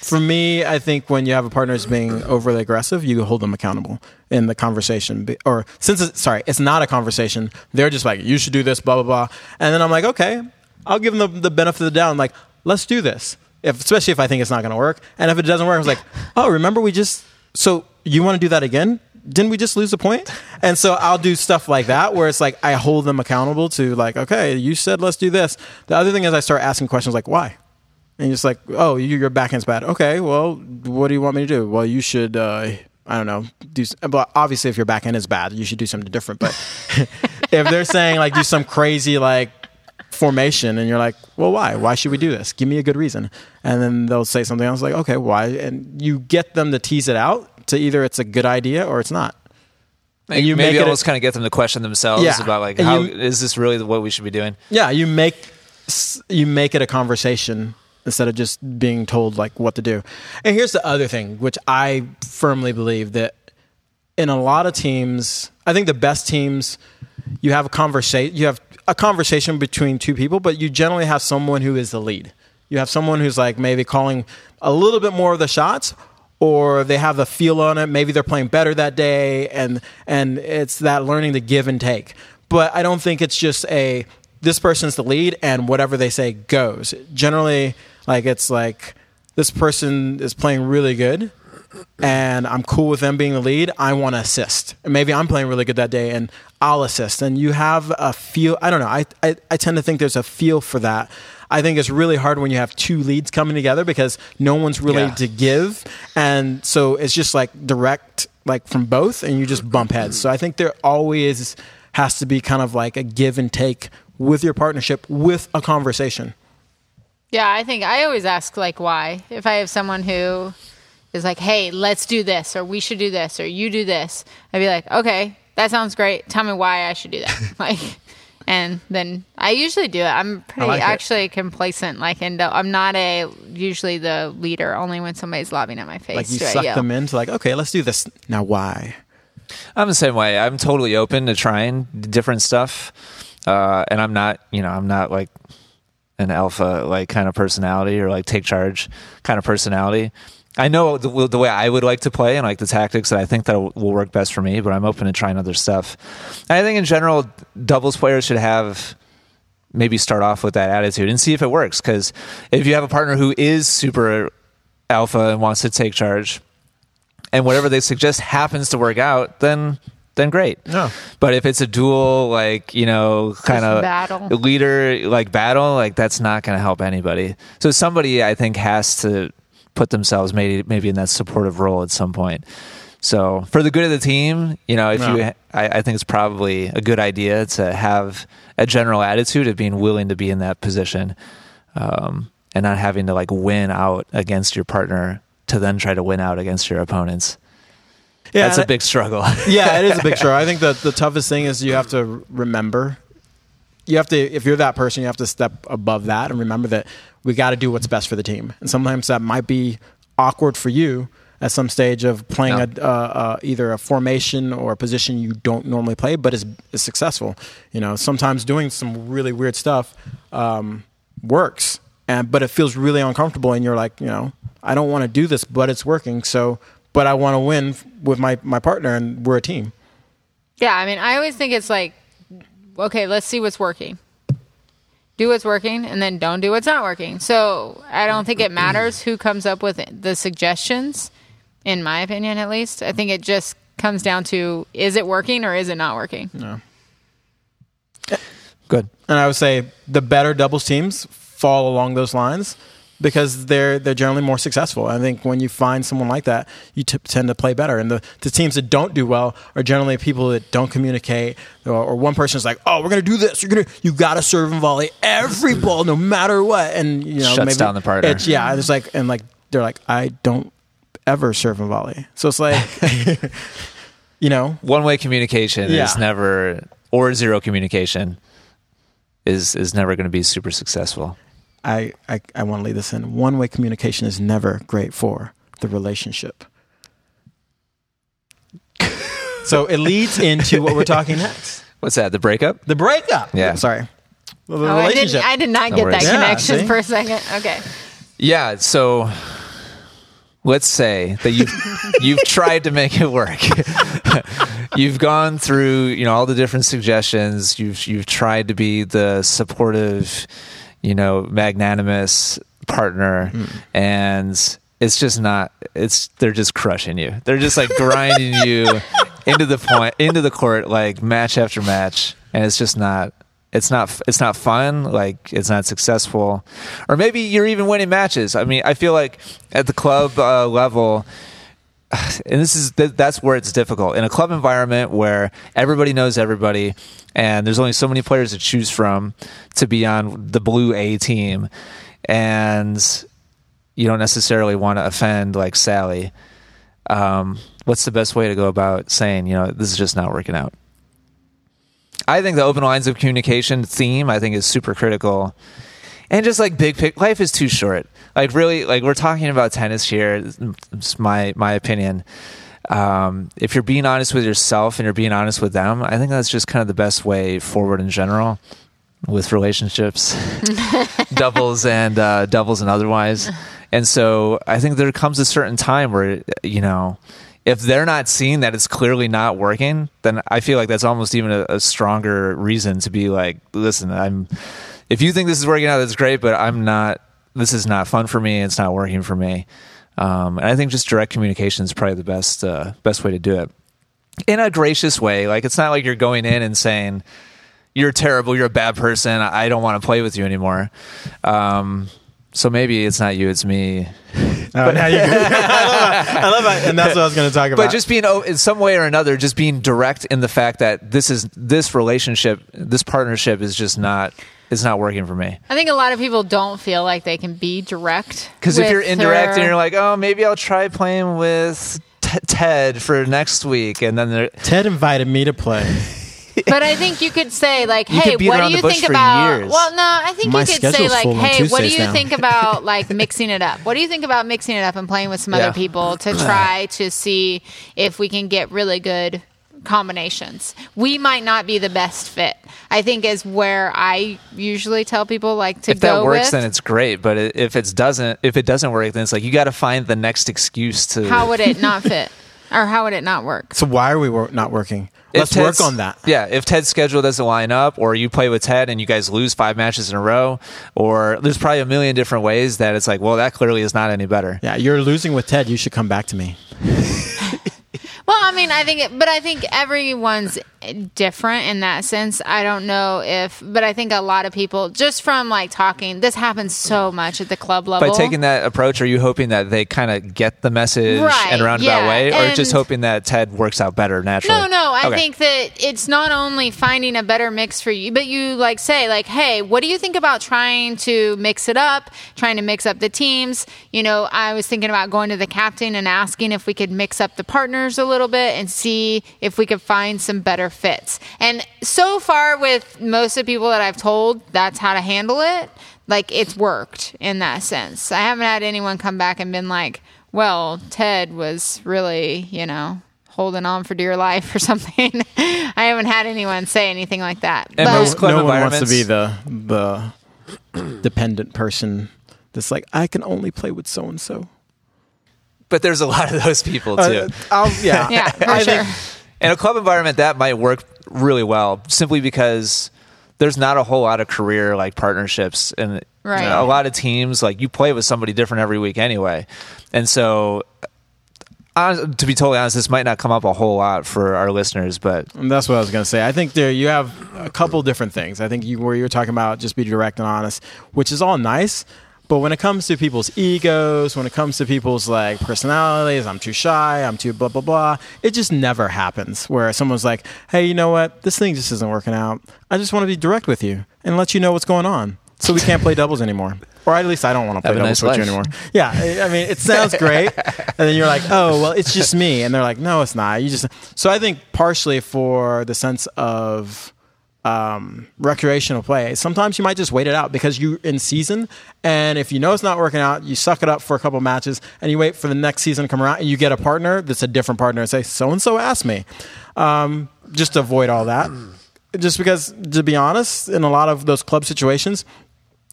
for me, I think when you have a partner who's being overly aggressive, you hold them accountable in the conversation. Or since it's sorry, it's not a conversation. They're just like, you should do this, blah blah blah. And then I'm like, okay, I'll give them the, the benefit of the doubt. I'm like, let's do this. If, especially if I think it's not going to work. And if it doesn't work, I was like, [laughs] oh, remember we just so you want to do that again? Didn't we just lose the point? And so I'll do stuff like that where it's like I hold them accountable to like, okay, you said let's do this. The other thing is I start asking questions like, why? And you're just like, oh, you, your backhand's bad. Okay, well, what do you want me to do? Well, you should uh, I don't know, do. But obviously, if your back end is bad, you should do something different. But [laughs] if they're saying like do some crazy like formation, and you're like, well, why? Why should we do this? Give me a good reason. And then they'll say something else like, okay, why? And you get them to tease it out to either it's a good idea or it's not. and you maybe almost kind of get them to question themselves Yeah. about like how you- is this really what we should be doing? Yeah, you make you make it a conversation instead of just being told like what to do. And here's the other thing, which I firmly believe that in a lot of teams, I think the best teams, you have a conversation. You have a conversation between two people, but you generally have someone who is the lead. You have someone who's like maybe calling a little bit more of the shots, or they have the feel on it. Maybe they're playing better that day, and and it's that learning to give and take. But I don't think it's just a this person's the lead and whatever they say goes. Generally, like it's like this person is playing really good and I'm cool with them being the lead, I want to assist. And maybe I'm playing really good that day and I'll assist. And you have a feel, I don't know, I, I, I tend to think there's a feel for that. I think it's really hard when you have two leads coming together because no one's really Yeah. to give. And so it's just like direct, like from both, and you just bump heads. So I think there always has to be kind of like a give and take with your partnership with a conversation. Yeah, I think I always ask like why. If I have someone who is like, "Hey, let's do this," or "We should do this," or "You do this," I'd be like, "Okay, that sounds great. Tell me why I should do that." [laughs] like, and then I usually do it. I'm pretty like it. actually complacent. Like, and I'm not a usually the leader. Only when somebody's lobbing at my face. Like you I suck yell. them into like, okay, let's do this. Now why? I'm the same way. I'm totally open to trying different stuff, uh, and I'm not, you know, I'm not like an alpha like kind of personality or like take charge kind of personality. I know the, the way I would like to play and like the tactics that I think that will work best for me, but I'm open to trying other stuff. I think in general, doubles players should have maybe start off with that attitude and see if it works. Because if you have a partner who is super alpha and wants to take charge, and whatever they suggest happens to work out, then then great. Yeah. But if it's a dual, like you know, kind of battle. leader like battle, like that's not going to help anybody. So somebody I think has to put themselves maybe maybe in that supportive role at some point. So for the good of the team, you know, if you, I, I think it's probably a good idea to have a general attitude of being willing to be in that position, um, and not having to like win out against your partner to then try to win out against your opponents. Yeah, That's a big struggle. [laughs] yeah, it is a big [laughs] struggle. I think the the toughest thing is you have to remember. You have to, if you're that person, you have to step above that and remember that we got to do what's best for the team. And sometimes that might be awkward for you at some stage of playing Yeah. a, uh, uh, either a formation or a position you don't normally play, but is, is successful. You know, sometimes doing some really weird stuff um, works, and but it feels really uncomfortable, and you're like, you know, I don't want to do this, but it's working. So, but I want to win with my my partner, and we're a team. Yeah, I mean, I always think it's like, okay, let's see what's working. Do what's working, and then don't do what's not working. So I don't think it matters who comes up with the suggestions, in my opinion, at least. I think it just comes down to is it working or is it not working? No. Good. And I would say the better doubles teams fall along those lines because they're they're generally more successful. I think when you find someone like that, you t- tend to play better. And the, the teams that don't do well are generally people that don't communicate, or, or one person's like, "Oh, we're gonna do this. You're gonna you gotta serve and volley every ball, no matter what." And you know, Shuts down the partner. It's, yeah, it's like and like they're like, "I don't ever serve and volley." So it's like, [laughs] you know, One way communication Yeah. is never, or zero communication is is never going to be super successful. I, I, I want to leave this in. One way communication is never great for the relationship. [laughs] so it leads into what we're talking next What's that? The breakup? the breakup. Yeah. Sorry. The Oh, I, didn't, relationship. I did not No get worries. that Yeah, connection see? for a second. Okay. Yeah. So let's say that you've you've [laughs] tried to make it work. [laughs] you've gone through you know all the different suggestions. You've you've tried to be the supportive, you know, magnanimous partner, and it's just not. It's they're just crushing you. They're just like grinding [laughs] you into the point into the court like match after match, and it's just not it's not it's not fun like it's not successful or maybe you're even winning matches i mean i feel like at the club uh, level [sighs] and this is that's where it's difficult. In a club environment where everybody knows everybody and there's only so many players to choose from to be on the blue A team and you don't necessarily want to offend like Sally um, what's the best way to go about saying you know this is just not working out? I think the open lines of communication theme I think is super critical. And just like big pic life is too short like really like we're talking about tennis here it's my my opinion. Um, if you're being honest with yourself and you're being honest with them i think that's just kind of the best way forward in general with relationships [laughs] doubles and uh, doubles and otherwise. And so i think there comes a certain time where you know if they're not seeing that it's clearly not working then i feel like that's almost even a, a stronger reason to be like listen i'm if you think this is working out that's great but i'm not this is not fun for me. It's not working for me. Um, and I think just direct communication is probably the best uh, best way to do it in a gracious way. Like it's not like you're going in and saying you're terrible, you're a bad person. I don't want to play with you anymore. Um, so maybe it's not you, it's me. Oh, now you [laughs] I love that. I love that, and that's what I was going to talk about. But just being oh, in some way or another, just being direct in the fact that this is this relationship, this partnership is just not it's not working for me. I think a lot of people don't feel like they can be direct. Because if you're indirect their- and you're like, oh, maybe I'll try playing with T- Ted for next week, and then they're Ted invited me to play. [laughs] but I think you could say like, You "Hey, what do you think about?" years. Well, no, I think My you could say like, full on "Hey, what do you now." think about [laughs] like mixing it up? What do you think about mixing it up and playing with some Yeah. other people to [clears throat] try to see if we can get really good combinations? We might not be the best fit. I think is where I usually tell people like to if go that works, with. then it's great. But if it doesn't, if it doesn't work, then it's like you got to find the next excuse to. how would it not [laughs] fit, or how would it not work? So why are we wor- not working? If Let's work on that. Yeah, if Ted's schedule doesn't line up, or you play with Ted and you guys lose five matches in a row, or there's probably a million different ways that it's like, well, that clearly is not any better. Yeah, you're losing with Ted. You should come back to me. [laughs] Well, I mean, I think, it, but I think everyone's different in that sense. I don't know if, but I think a lot of people, just from like talking, this happens so much at the club level. By taking that approach, are you hoping that they kind of get the message Right, in a roundabout yeah, way, or just hoping that Ted works out better naturally? No, no. I Okay. think that it's not only finding a better mix for you, but you like say like, "Hey, what do you think about trying to mix it up, trying to mix up the teams?" You know, I was thinking about going to the captain and asking if we could mix up the partners a little bit and see if we could find some better fits. And so far with most of the people that I've told, that's how to handle it. Like it's worked in that sense. I haven't had anyone come back and been like, "Well, Ted was really, you know, holding on for dear life or [laughs] something. I haven't had anyone say anything like that. And but most club no one wants to be the the [clears throat] dependent person that's like I can only play with so and so. But there's a [laughs] lot of those people too. Uh, yeah, [laughs] yeah, for I sure. think In a club environment, that might work really well, simply because there's not a whole lot of career like partnerships, and Right. a lot of teams like you play with somebody different every week anyway, and so. hon- To be totally honest, this might not come up a whole lot for our listeners, but And that's what I was going to say. I think there you have a couple different things. I think you where you were talking about just be direct and honest, which is all nice. But when it comes to people's egos, when it comes to people's like personalities, I'm too shy, I'm too blah blah blah. It just never happens where someone's like, "Hey, you know what? This thing just isn't working out. I just want to be direct with you and let you know what's going on, so we can't play doubles anymore." Or at least I don't want to play doubles nice with you anymore. Yeah, I I mean, it sounds great, and then you're like, "Oh, well, it's just me," and they're like, "No, it's not." You just so I think partially for the sense of um, recreational play, sometimes you might just wait it out because you're in season, and if you know it's not working out, you suck it up for a couple matches, and you wait for the next season to come around, and you get a partner that's a different partner, and say, "So and so asked me," um, just to avoid all that. [clears throat] Just because, to be honest, in a lot of those club situations,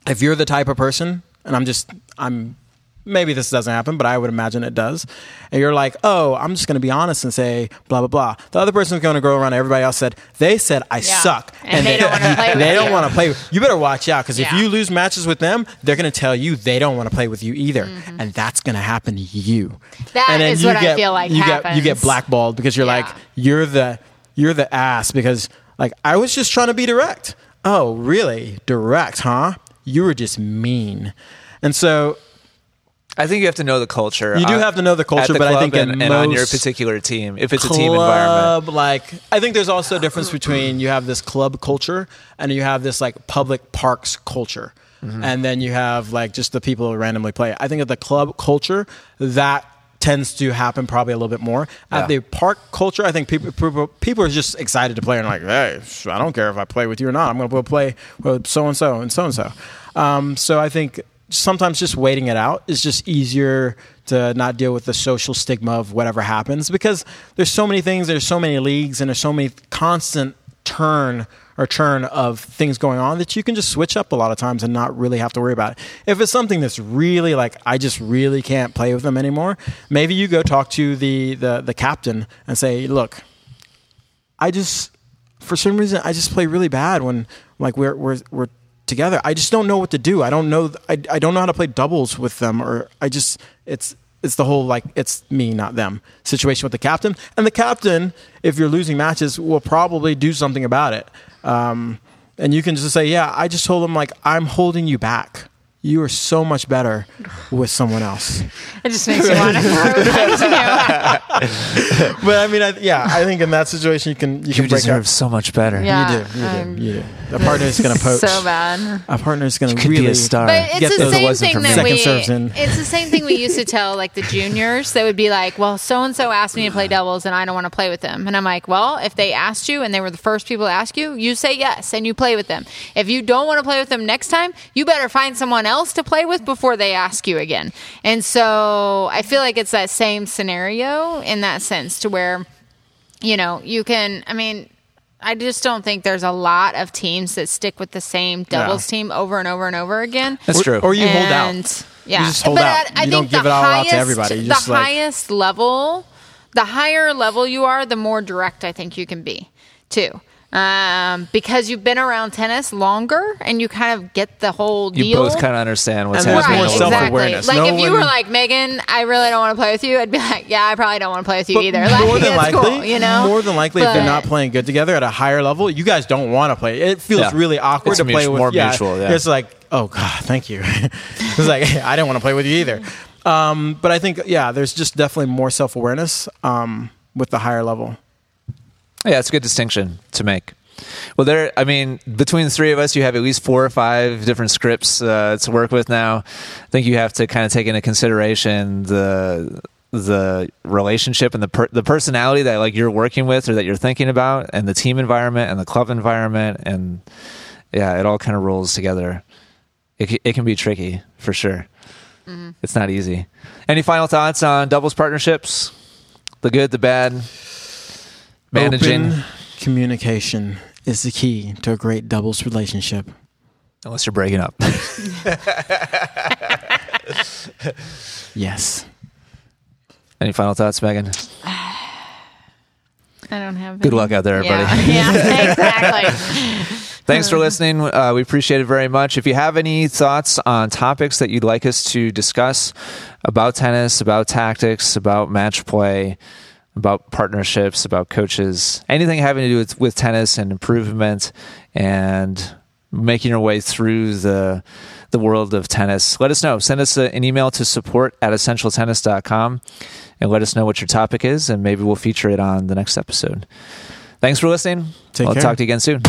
if you're the type of person, and I'm just, I'm, maybe this doesn't happen, but I would imagine it does, and you're like, oh, I'm just going to be honest and say blah blah blah. The other person's going to go around. Everybody else said they said I Yeah. suck, And they don't wanna [laughs] play with they don't want to play. You better watch out because if you lose matches with them, they're going to tell you they don't want to play with you either, Mm-hmm. and that's going to happen to you. That and then is you what I feel like you get you get blackballed because you're like you're the you're the ass because like I was just trying to be direct. Oh, really? Direct, huh? You were just mean. And so I think you have to know the culture. You do have to know the culture, the but I club think in and, and on your particular team, if it's a team environment. like I think there's also a difference between you have this club culture and you have this like public parks culture. Mm-hmm. And then you have like just the people who randomly play. I think at the club culture that tends to happen probably a little bit more. Yeah. At the park culture, I think people people, people are just excited to play and like, hey, I don't care if I play with you or not. I'm going to go play with so and so and so and so. Um, so I think sometimes just waiting it out is just easier to not deal with the social stigma of whatever happens because there's so many things, there's so many leagues, and there's so many constant turn or churn of things going on that you can just switch up a lot of times and not really have to worry about it. If it's something that's really like I just really can't play with them anymore, maybe you go talk to the the, the captain and say, look, I just for some reason I just play really bad when like we're we're we're together. I just don't know what to do. I don't know I, I don't know how to play doubles with them or I just it's it's the whole like it's me not them situation with the captain. And the captain if you're losing matches will probably do something about it. Um and you can just say, "Yeah, I just told him like I'm holding you back. You are so much better [sighs] with someone else." It just makes you want to throw back to But I mean, I, yeah, I think in that situation you can you, You can break deserve up. so much better. Yeah. You do, you um, do, you do. The partner is going [laughs] to poach. So bad. A partner is going to Could really be a star. But it's Get the those same thing that we. Second serves in. It's the same thing we used to tell like the juniors. They would be like, "Well, so and so asked me to play doubles, and I don't want to play with them." And I'm like, "Well, if they asked you, and they were the first people to ask you, you say yes, and you play with them. If you don't want to play with them next time, you better find someone else to play with before they ask you again." And so I feel like it's that same scenario in that sense, to where you know you can. I mean. I just don't think there's a lot of teams that stick with the same doubles team over and over and over again. That's or, true. Or you hold out. Yeah, You just hold but out. I, I You think don't give the it all out to everybody. You the just, like- highest level, the higher level you are, the more direct I think you can be, too. Um, because you've been around tennis longer and you kind of get the whole you deal. both kind of understand what's And there's happening. more a little bit. self-awareness. Like No if you one- were like Megan, I really don't want to play with you. I'd be like, yeah, I probably don't want to play with you But either. Like, more than likely, cool, you know. more than likely, if they're not playing good together at a higher level, you guys don't want to play. It feels Yeah. really awkward It's to play mutual- with. more yeah, mutual, yeah. It's like, oh god, thank you. [laughs] it's like [laughs] I didn't want to play with you either. Um, but I think yeah, there's just definitely more self awareness um, with the higher level. Yeah, it's a good distinction to make. Well, there. I mean, between the three of us, you have at least four or five different scripts uh, to work with now. I think you have to kind of take into consideration the the relationship and the per- the personality that like you're working with or that you're thinking about, and the team environment and the club environment, and yeah, it all kind of rolls together. It it can be tricky for sure. It's not easy. Any final thoughts on doubles partnerships? The good, the bad, managing. Open communication is the key to a great doubles relationship. Unless you're breaking up. [laughs] Yes. Any final thoughts, Megan? I don't have. Any. Good any. luck out there, everybody. [laughs] Yeah, yeah [laughs] exactly. Thanks for listening. Uh, we appreciate it very much. If you have any thoughts on topics that you'd like us to discuss about tennis, about tactics, about match play, about partnerships, about coaches, anything having to do with, with tennis and improvement and making your way through the the world of tennis, let us know. Send us a, an email to support at essentialtennis.com and let us know what your topic is, and maybe we'll feature it on the next episode. Thanks for listening. Take I'll care. talk to you again soon.